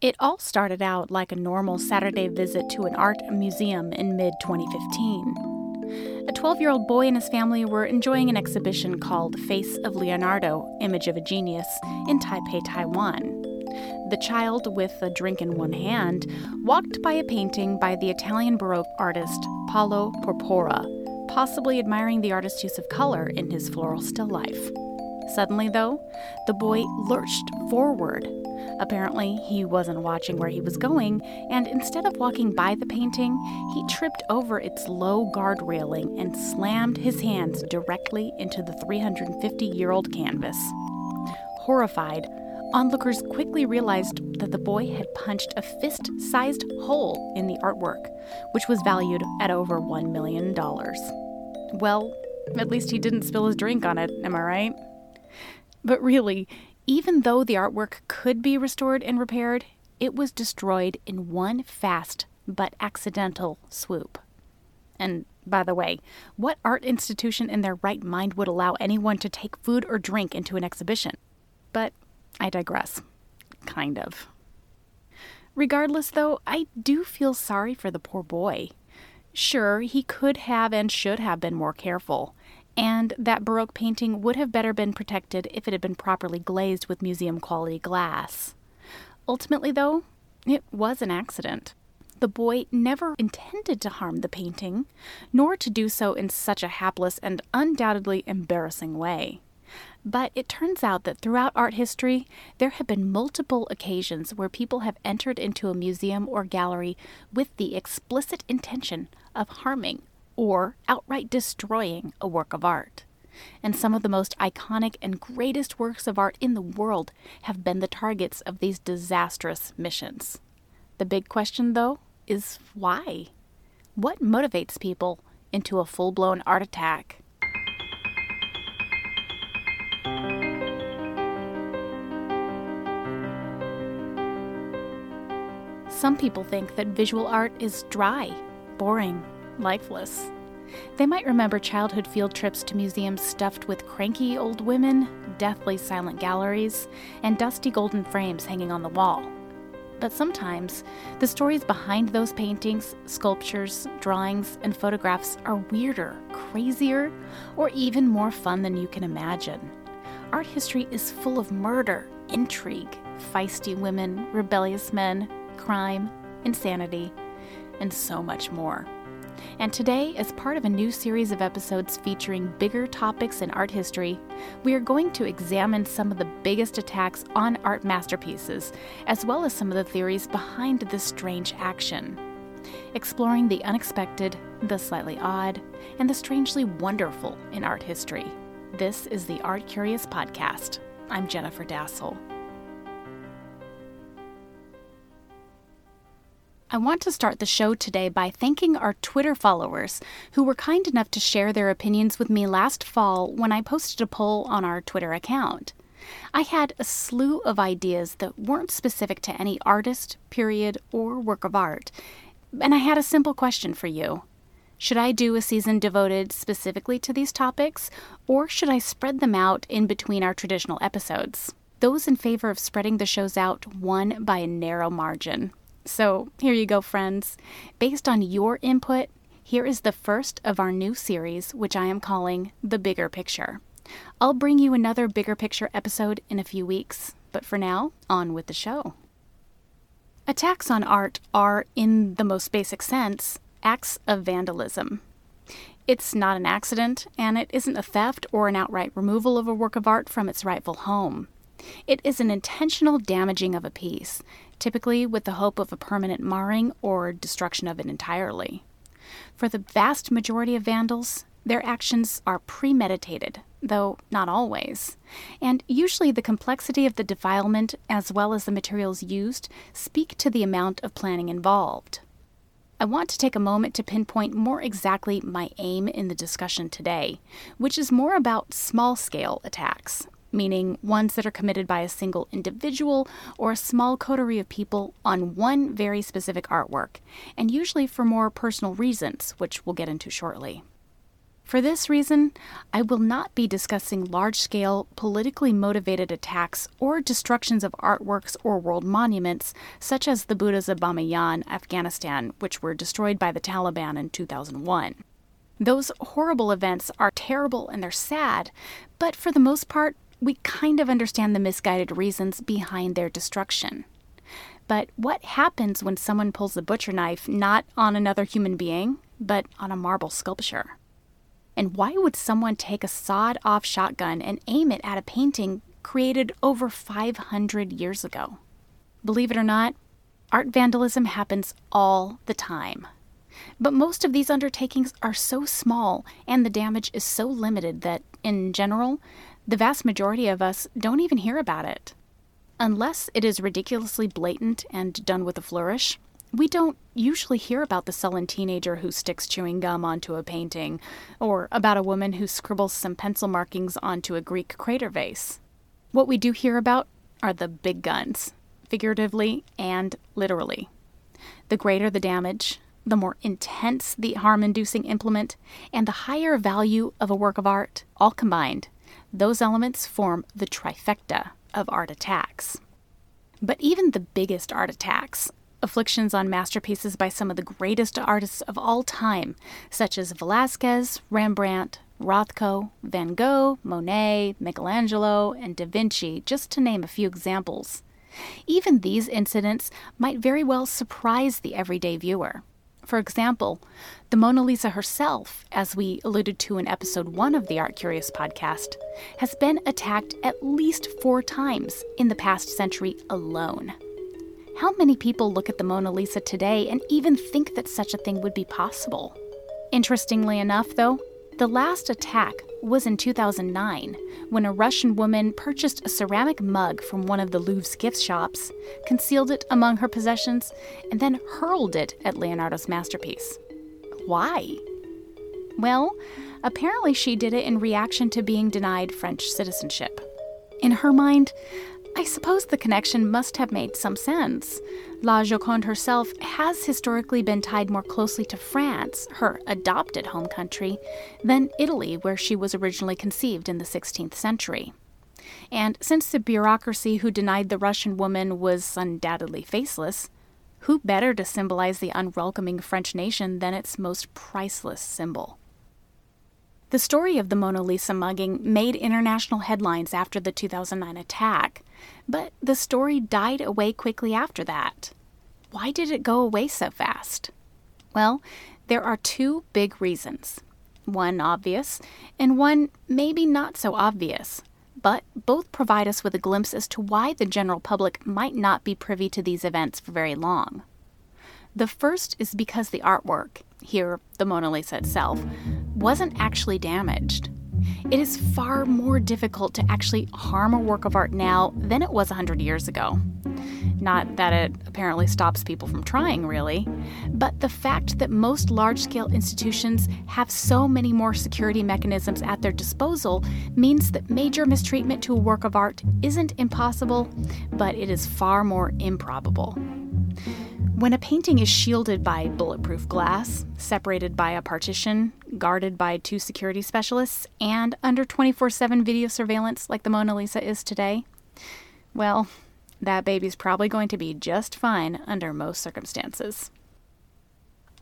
It all started out like a normal Saturday visit to an art museum in mid 2015. A 12 year old boy and his family were enjoying an exhibition called Face of Leonardo Image of a Genius in Taipei, Taiwan. The child, with a drink in one hand, walked by a painting by the Italian Baroque artist Paolo Porpora, possibly admiring the artist's use of color in his floral still life. Suddenly, though, the boy lurched forward Apparently, he wasn't watching where he was going, and instead of walking by the painting, he tripped over its low guard railing and slammed his hands directly into the 350 year old canvas. Horrified, onlookers quickly realized that the boy had punched a fist sized hole in the artwork, which was valued at over $1 million. Well, at least he didn't spill his drink on it, am I right? But really, even though the artwork could be restored and repaired, it was destroyed in one fast but accidental swoop. And by the way, what art institution in their right mind would allow anyone to take food or drink into an exhibition? But I digress. Kind of. Regardless, though, I do feel sorry for the poor boy. Sure, he could have and should have been more careful, and that Baroque painting would have better been protected if it had been properly glazed with museum quality glass. Ultimately, though, it was an accident. The boy never intended to harm the painting, nor to do so in such a hapless and undoubtedly embarrassing way. But it turns out that throughout art history, there have been multiple occasions where people have entered into a museum or gallery with the explicit intention of harming or outright destroying a work of art. And some of the most iconic and greatest works of art in the world have been the targets of these disastrous missions. The big question, though, is why? What motivates people into a full blown art attack? Some people think that visual art is dry, boring, lifeless. They might remember childhood field trips to museums stuffed with cranky old women, deathly silent galleries, and dusty golden frames hanging on the wall. But sometimes, the stories behind those paintings, sculptures, drawings, and photographs are weirder, crazier, or even more fun than you can imagine. Art history is full of murder, intrigue, feisty women, rebellious men, crime, insanity, and so much more. And today, as part of a new series of episodes featuring bigger topics in art history, we are going to examine some of the biggest attacks on art masterpieces, as well as some of the theories behind this strange action. Exploring the unexpected, the slightly odd, and the strangely wonderful in art history. This is the Art Curious Podcast. I'm Jennifer Dasal. I want to start the show today by thanking our Twitter followers who were kind enough to share their opinions with me last fall when I posted a poll on our Twitter account. I had a slew of ideas that weren't specific to any artist, period, or work of art, and I had a simple question for you. Should I do a season devoted specifically to these topics, or should I spread them out in between our traditional episodes? Those in favor of spreading the shows out won by a narrow margin. So here you go, friends. Based on your input, here is the first of our new series, which I am calling The Bigger Picture. I'll bring you another Bigger Picture episode in a few weeks, but for now, on with the show. Attacks on art are, in the most basic sense, acts of vandalism. It's not an accident, and it isn't a theft or an outright removal of a work of art from its rightful home. It is an intentional damaging of a piece, typically with the hope of a permanent marring or destruction of it entirely. For the vast majority of vandals, their actions are premeditated, though not always. And usually the complexity of the defilement, as well as the materials used, speak to the amount of planning involved. I want to take a moment to pinpoint more exactly my aim in the discussion today, which is more about small scale attacks, meaning ones that are committed by a single individual or a small coterie of people on one very specific artwork, and usually for more personal reasons, which we'll get into shortly. For this reason, I will not be discussing large scale, politically motivated attacks or destructions of artworks or world monuments, such as the Buddhas of Bamiyan, Afghanistan, which were destroyed by the Taliban in 2001. Those horrible events are terrible and they're sad, but for the most part, we kind of understand the misguided reasons behind their destruction. But what happens when someone pulls a butcher knife not on another human being, but on a marble sculpture? And why would someone take a sawed off shotgun and aim it at a painting created over 500 years ago? Believe it or not, art vandalism happens all the time. But most of these undertakings are so small and the damage is so limited that, in general, the vast majority of us don't even hear about it. Unless it is ridiculously blatant and done with a flourish, we don't usually hear about the sullen teenager who sticks chewing gum onto a painting, or about a woman who scribbles some pencil markings onto a Greek crater vase. What we do hear about are the big guns, figuratively and literally. The greater the damage, the more intense the harm inducing implement, and the higher value of a work of art, all combined, those elements form the trifecta of art attacks. But even the biggest art attacks afflictions on masterpieces by some of the greatest artists of all time, such as Velázquez, Rembrandt, Rothko, Van Gogh, Monet, Michelangelo, and Da Vinci, just to name a few examples. Even these incidents might very well surprise the everyday viewer. For example, the Mona Lisa herself, as we alluded to in episode 1 of the Art Curious podcast, has been attacked at least four times in the past century alone. How many people look at the Mona Lisa today and even think that such a thing would be possible? Interestingly enough, though, the last attack was in 2009 when a Russian woman purchased a ceramic mug from one of the Louvre's gift shops, concealed it among her possessions, and then hurled it at Leonardo's masterpiece. Why? Well, apparently she did it in reaction to being denied French citizenship. In her mind, I suppose the connection must have made some sense. La Joconde herself has historically been tied more closely to France, her adopted home country, than Italy, where she was originally conceived in the 16th century. And since the bureaucracy who denied the Russian woman was undoubtedly faceless, who better to symbolize the unwelcoming French nation than its most priceless symbol? The story of the Mona Lisa mugging made international headlines after the 2009 attack, but the story died away quickly after that. Why did it go away so fast? Well, there are two big reasons one obvious, and one maybe not so obvious, but both provide us with a glimpse as to why the general public might not be privy to these events for very long. The first is because the artwork, here the Mona Lisa itself, wasn't actually damaged. It is far more difficult to actually harm a work of art now than it was 100 years ago. Not that it apparently stops people from trying, really, but the fact that most large scale institutions have so many more security mechanisms at their disposal means that major mistreatment to a work of art isn't impossible, but it is far more improbable. When a painting is shielded by bulletproof glass, separated by a partition, guarded by two security specialists, and under 24 7 video surveillance like the Mona Lisa is today, well, that baby's probably going to be just fine under most circumstances.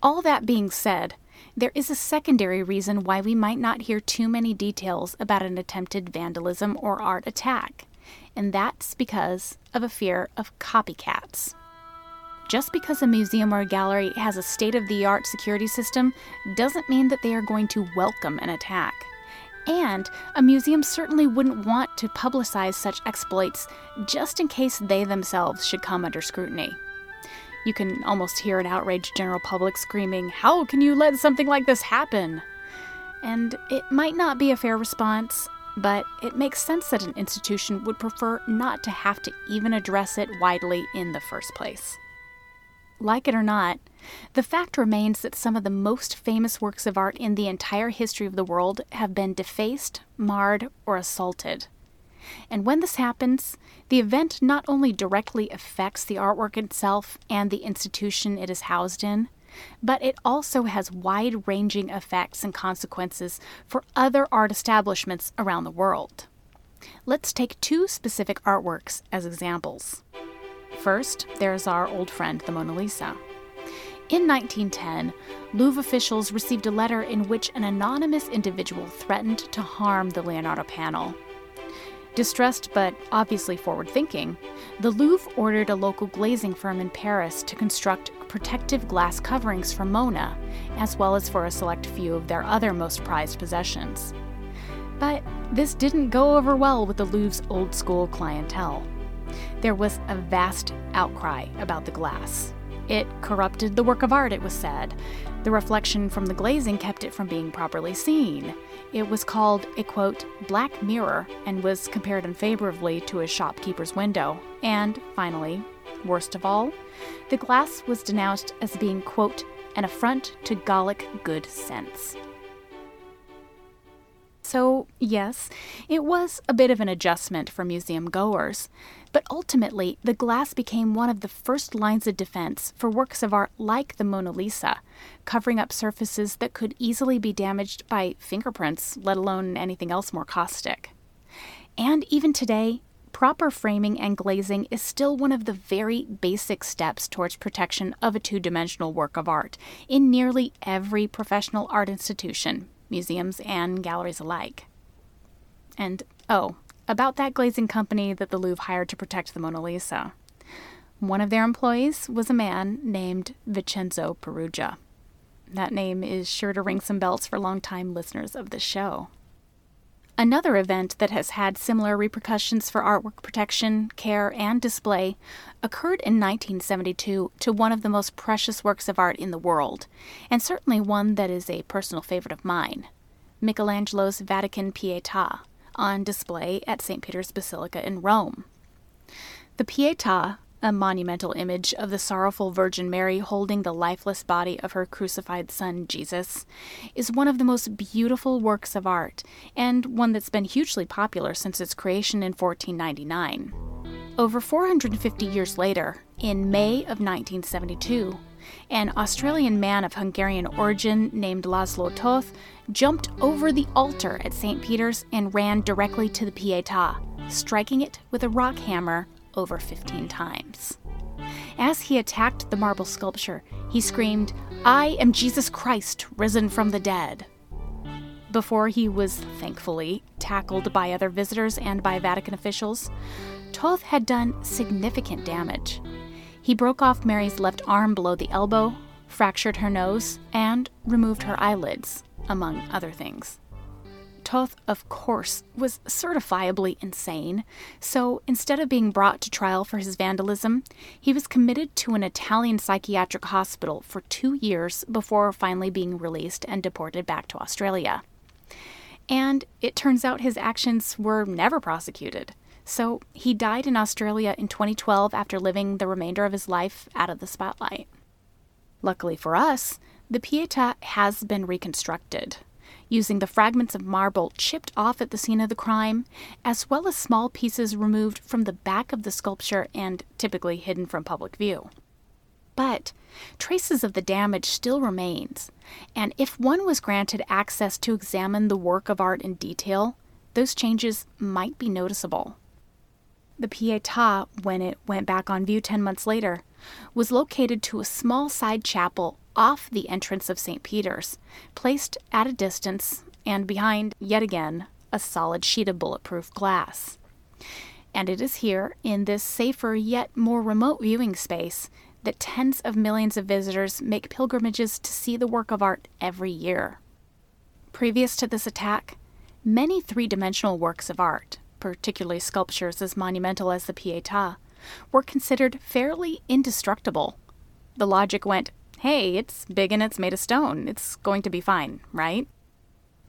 All that being said, there is a secondary reason why we might not hear too many details about an attempted vandalism or art attack, and that's because of a fear of copycats. Just because a museum or a gallery has a state of the art security system doesn't mean that they are going to welcome an attack. And a museum certainly wouldn't want to publicize such exploits just in case they themselves should come under scrutiny. You can almost hear an outraged general public screaming, How can you let something like this happen? And it might not be a fair response, but it makes sense that an institution would prefer not to have to even address it widely in the first place. Like it or not, the fact remains that some of the most famous works of art in the entire history of the world have been defaced, marred, or assaulted. And when this happens, the event not only directly affects the artwork itself and the institution it is housed in, but it also has wide ranging effects and consequences for other art establishments around the world. Let's take two specific artworks as examples. First, there's our old friend, the Mona Lisa. In 1910, Louvre officials received a letter in which an anonymous individual threatened to harm the Leonardo panel. Distressed but obviously forward thinking, the Louvre ordered a local glazing firm in Paris to construct protective glass coverings for Mona, as well as for a select few of their other most prized possessions. But this didn't go over well with the Louvre's old school clientele. There was a vast outcry about the glass. It corrupted the work of art, it was said. The reflection from the glazing kept it from being properly seen. It was called a quote, black mirror and was compared unfavorably to a shopkeeper's window. And finally, worst of all, the glass was denounced as being, quote, an affront to Gallic good sense. So, yes, it was a bit of an adjustment for museum goers, but ultimately, the glass became one of the first lines of defense for works of art like the Mona Lisa, covering up surfaces that could easily be damaged by fingerprints, let alone anything else more caustic. And even today, proper framing and glazing is still one of the very basic steps towards protection of a two dimensional work of art in nearly every professional art institution, museums, and galleries alike. And oh, about that glazing company that the Louvre hired to protect the Mona Lisa. One of their employees was a man named Vincenzo Perugia. That name is sure to ring some bells for longtime listeners of the show. Another event that has had similar repercussions for artwork protection, care, and display occurred in 1972 to one of the most precious works of art in the world, and certainly one that is a personal favorite of mine Michelangelo's Vatican Pietà, on display at St. Peter's Basilica in Rome. The Pietà a monumental image of the sorrowful Virgin Mary holding the lifeless body of her crucified son Jesus, is one of the most beautiful works of art, and one that's been hugely popular since its creation in 1499. Over 450 years later, in May of 1972, an Australian man of Hungarian origin named Laszlo Toth jumped over the altar at St. Peter's and ran directly to the Pietà, striking it with a rock hammer over 15 times. As he attacked the marble sculpture, he screamed, I am Jesus Christ, risen from the dead. Before he was, thankfully, tackled by other visitors and by Vatican officials, Toth had done significant damage. He broke off Mary's left arm below the elbow, fractured her nose, and removed her eyelids, among other things. Toth, of course, was certifiably insane, so instead of being brought to trial for his vandalism, he was committed to an Italian psychiatric hospital for two years before finally being released and deported back to Australia. And it turns out his actions were never prosecuted. So he died in Australia in 2012 after living the remainder of his life out of the spotlight. Luckily for us, the Pietà has been reconstructed using the fragments of marble chipped off at the scene of the crime, as well as small pieces removed from the back of the sculpture and typically hidden from public view. But traces of the damage still remains, and if one was granted access to examine the work of art in detail, those changes might be noticeable. The Pietà, when it went back on view 10 months later, was located to a small side chapel off the entrance of St. Peter's, placed at a distance and behind, yet again, a solid sheet of bulletproof glass. And it is here, in this safer yet more remote viewing space, that tens of millions of visitors make pilgrimages to see the work of art every year. Previous to this attack, many three dimensional works of art, particularly sculptures as monumental as the Pietà, were considered fairly indestructible. The logic went hey, it's big and it's made of stone. It's going to be fine, right?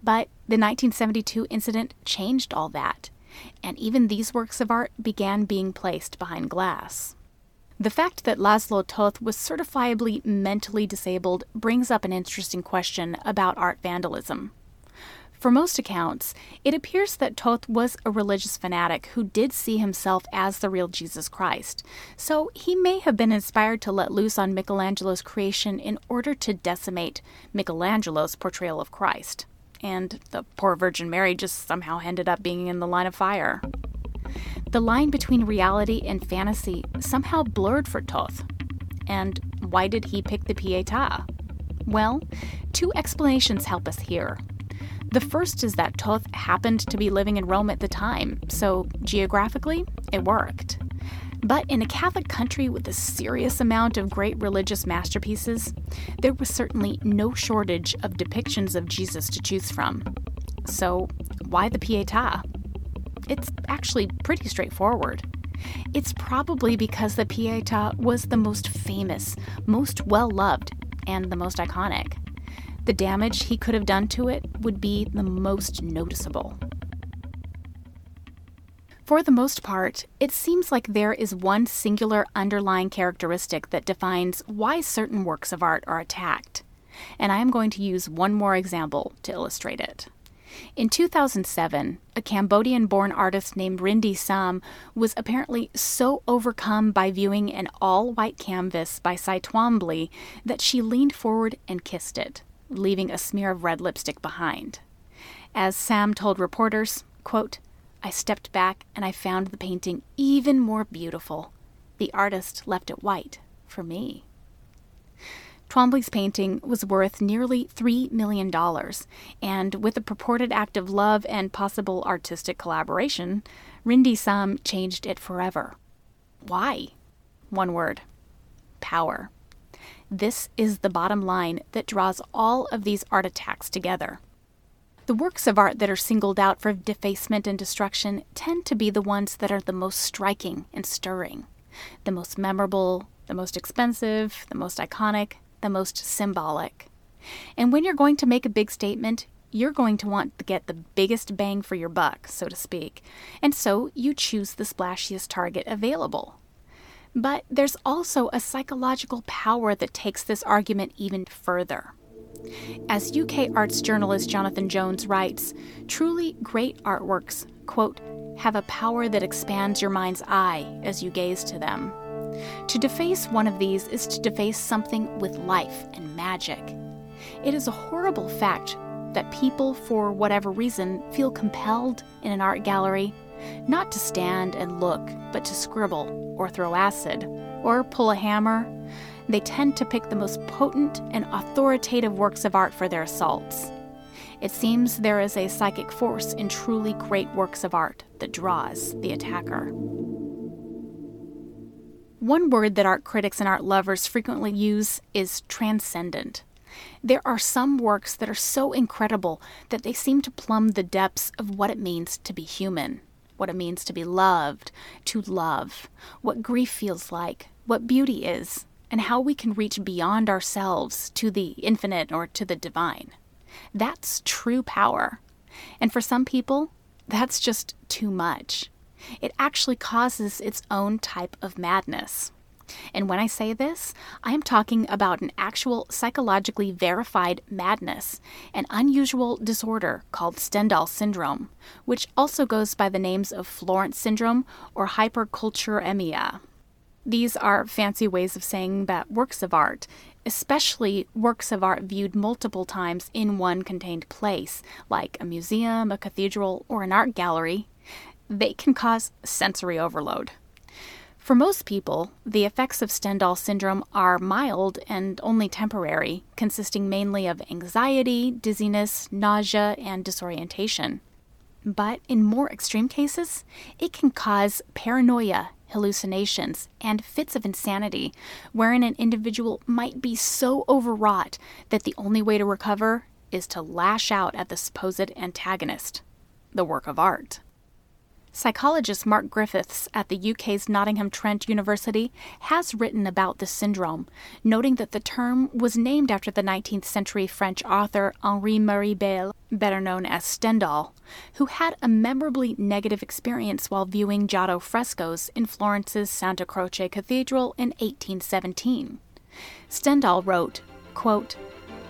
But the 1972 incident changed all that, and even these works of art began being placed behind glass. The fact that Laszlo Toth was certifiably mentally disabled brings up an interesting question about art vandalism. For most accounts, it appears that Toth was a religious fanatic who did see himself as the real Jesus Christ, so he may have been inspired to let loose on Michelangelo's creation in order to decimate Michelangelo's portrayal of Christ. And the poor Virgin Mary just somehow ended up being in the line of fire. The line between reality and fantasy somehow blurred for Toth. And why did he pick the Pietà? Well, two explanations help us here. The first is that Toth happened to be living in Rome at the time, so geographically, it worked. But in a Catholic country with a serious amount of great religious masterpieces, there was certainly no shortage of depictions of Jesus to choose from. So, why the Pietà? It's actually pretty straightforward. It's probably because the Pietà was the most famous, most well loved, and the most iconic the damage he could have done to it would be the most noticeable. For the most part, it seems like there is one singular underlying characteristic that defines why certain works of art are attacked. And I am going to use one more example to illustrate it. In 2007, a Cambodian born artist named Rindy Sam was apparently so overcome by viewing an all white canvas by Cy Twombly that she leaned forward and kissed it leaving a smear of red lipstick behind. As Sam told reporters, quote, I stepped back and I found the painting even more beautiful. The artist left it white for me. Twombly's painting was worth nearly $3 million, and with a purported act of love and possible artistic collaboration, Rindy Sam changed it forever. Why? One word power. This is the bottom line that draws all of these art attacks together. The works of art that are singled out for defacement and destruction tend to be the ones that are the most striking and stirring, the most memorable, the most expensive, the most iconic, the most symbolic. And when you're going to make a big statement, you're going to want to get the biggest bang for your buck, so to speak, and so you choose the splashiest target available. But there's also a psychological power that takes this argument even further. As UK arts journalist Jonathan Jones writes, truly great artworks, quote, have a power that expands your mind's eye as you gaze to them. To deface one of these is to deface something with life and magic. It is a horrible fact that people, for whatever reason, feel compelled in an art gallery not to stand and look, but to scribble, or throw acid, or pull a hammer. They tend to pick the most potent and authoritative works of art for their assaults. It seems there is a psychic force in truly great works of art that draws the attacker. One word that art critics and art lovers frequently use is transcendent. There are some works that are so incredible that they seem to plumb the depths of what it means to be human what it means to be loved, to love, what grief feels like, what beauty is, and how we can reach beyond ourselves to the infinite or to the divine. That's true power. And for some people, that's just too much. It actually causes its own type of madness. And when I say this, I am talking about an actual psychologically verified madness, an unusual disorder called Stendhal syndrome, which also goes by the names of Florence syndrome or hyperculturemia. These are fancy ways of saying that works of art, especially works of art viewed multiple times in one contained place, like a museum, a cathedral, or an art gallery, they can cause sensory overload. For most people, the effects of Stendhal syndrome are mild and only temporary, consisting mainly of anxiety, dizziness, nausea, and disorientation. But in more extreme cases, it can cause paranoia, hallucinations, and fits of insanity, wherein an individual might be so overwrought that the only way to recover is to lash out at the supposed antagonist, the work of art. Psychologist Mark Griffiths at the UK's Nottingham Trent University has written about the syndrome, noting that the term was named after the 19th century French author Henri Marie Beyle, better known as Stendhal, who had a memorably negative experience while viewing Giotto frescoes in Florence's Santa Croce Cathedral in 1817. Stendhal wrote, quote,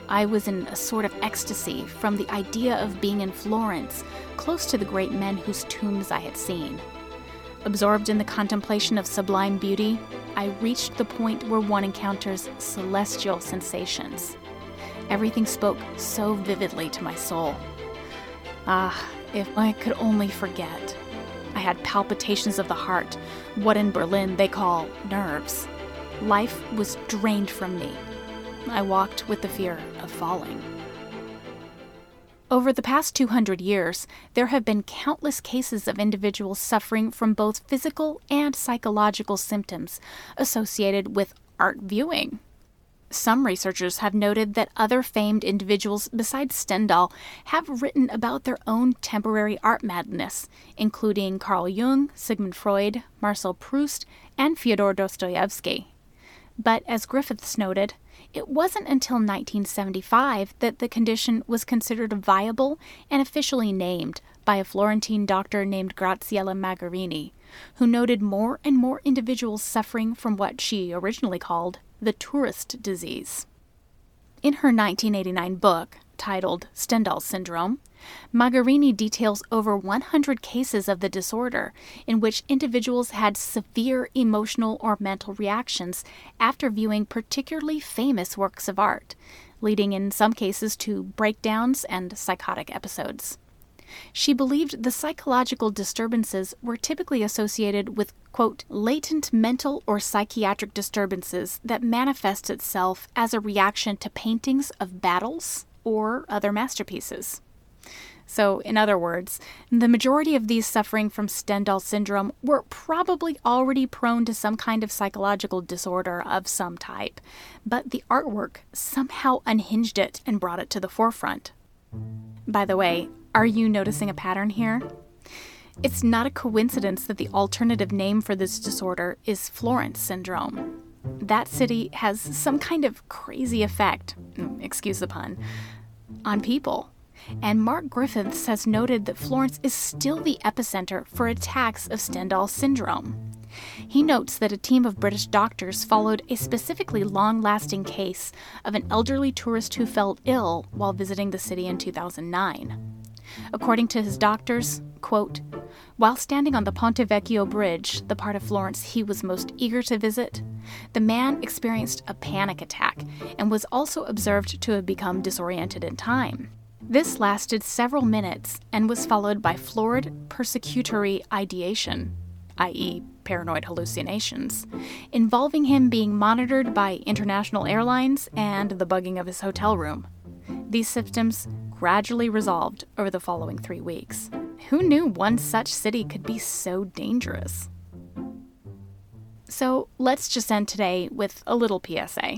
I was in a sort of ecstasy from the idea of being in Florence, close to the great men whose tombs I had seen. Absorbed in the contemplation of sublime beauty, I reached the point where one encounters celestial sensations. Everything spoke so vividly to my soul. Ah, if I could only forget. I had palpitations of the heart, what in Berlin they call nerves. Life was drained from me. I walked with the fear of falling. Over the past 200 years, there have been countless cases of individuals suffering from both physical and psychological symptoms associated with art viewing. Some researchers have noted that other famed individuals besides Stendhal have written about their own temporary art madness, including Carl Jung, Sigmund Freud, Marcel Proust, and Fyodor Dostoevsky. But as Griffiths noted, it wasn't until 1975 that the condition was considered viable and officially named by a Florentine doctor named Graziella Magherini, who noted more and more individuals suffering from what she originally called the tourist disease. In her 1989 book, titled Stendhal Syndrome, Magherini details over 100 cases of the disorder in which individuals had severe emotional or mental reactions after viewing particularly famous works of art, leading in some cases to breakdowns and psychotic episodes. She believed the psychological disturbances were typically associated with, quote, latent mental or psychiatric disturbances that manifest itself as a reaction to paintings of battles or other masterpieces. So, in other words, the majority of these suffering from Stendhal syndrome were probably already prone to some kind of psychological disorder of some type, but the artwork somehow unhinged it and brought it to the forefront. By the way, are you noticing a pattern here? It's not a coincidence that the alternative name for this disorder is Florence syndrome. That city has some kind of crazy effect, mm, excuse the pun, on people. And Mark Griffiths has noted that Florence is still the epicenter for attacks of Stendhal syndrome. He notes that a team of British doctors followed a specifically long lasting case of an elderly tourist who fell ill while visiting the city in 2009. According to his doctors, quote, while standing on the Ponte Vecchio Bridge, the part of Florence he was most eager to visit, the man experienced a panic attack and was also observed to have become disoriented in time. This lasted several minutes and was followed by florid persecutory ideation, i.e., paranoid hallucinations, involving him being monitored by international airlines and the bugging of his hotel room. These symptoms gradually resolved over the following three weeks. Who knew one such city could be so dangerous? So let's just end today with a little PSA.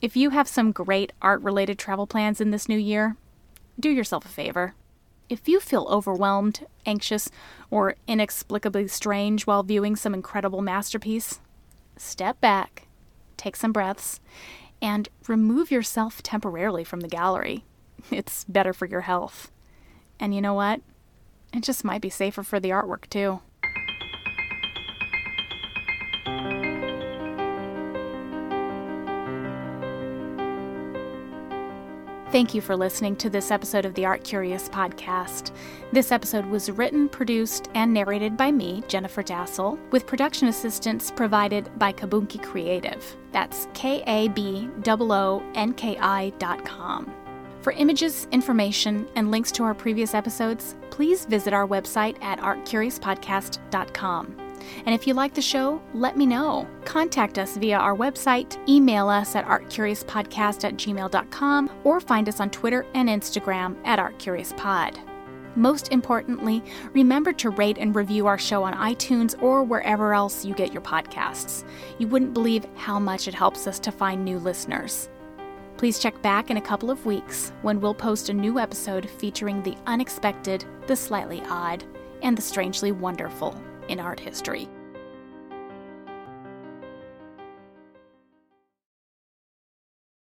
If you have some great art related travel plans in this new year, do yourself a favor. If you feel overwhelmed, anxious, or inexplicably strange while viewing some incredible masterpiece, step back, take some breaths, and remove yourself temporarily from the gallery. It's better for your health. And you know what? It just might be safer for the artwork, too. Thank you for listening to this episode of the Art Curious podcast. This episode was written, produced, and narrated by me, Jennifer Dasal, with production assistance provided by Kaboonki Creative. That's K A B O O N K I dot com. For images, information, and links to our previous episodes, please visit our website at artcuriouspodcast.com. And if you like the show, let me know. Contact us via our website, email us at artcuriouspodcast at gmail.com, or find us on Twitter and Instagram at artcuriouspod. Most importantly, remember to rate and review our show on iTunes or wherever else you get your podcasts. You wouldn't believe how much it helps us to find new listeners. Please check back in a couple of weeks when we'll post a new episode featuring the unexpected, the slightly odd, and the strangely wonderful in art history.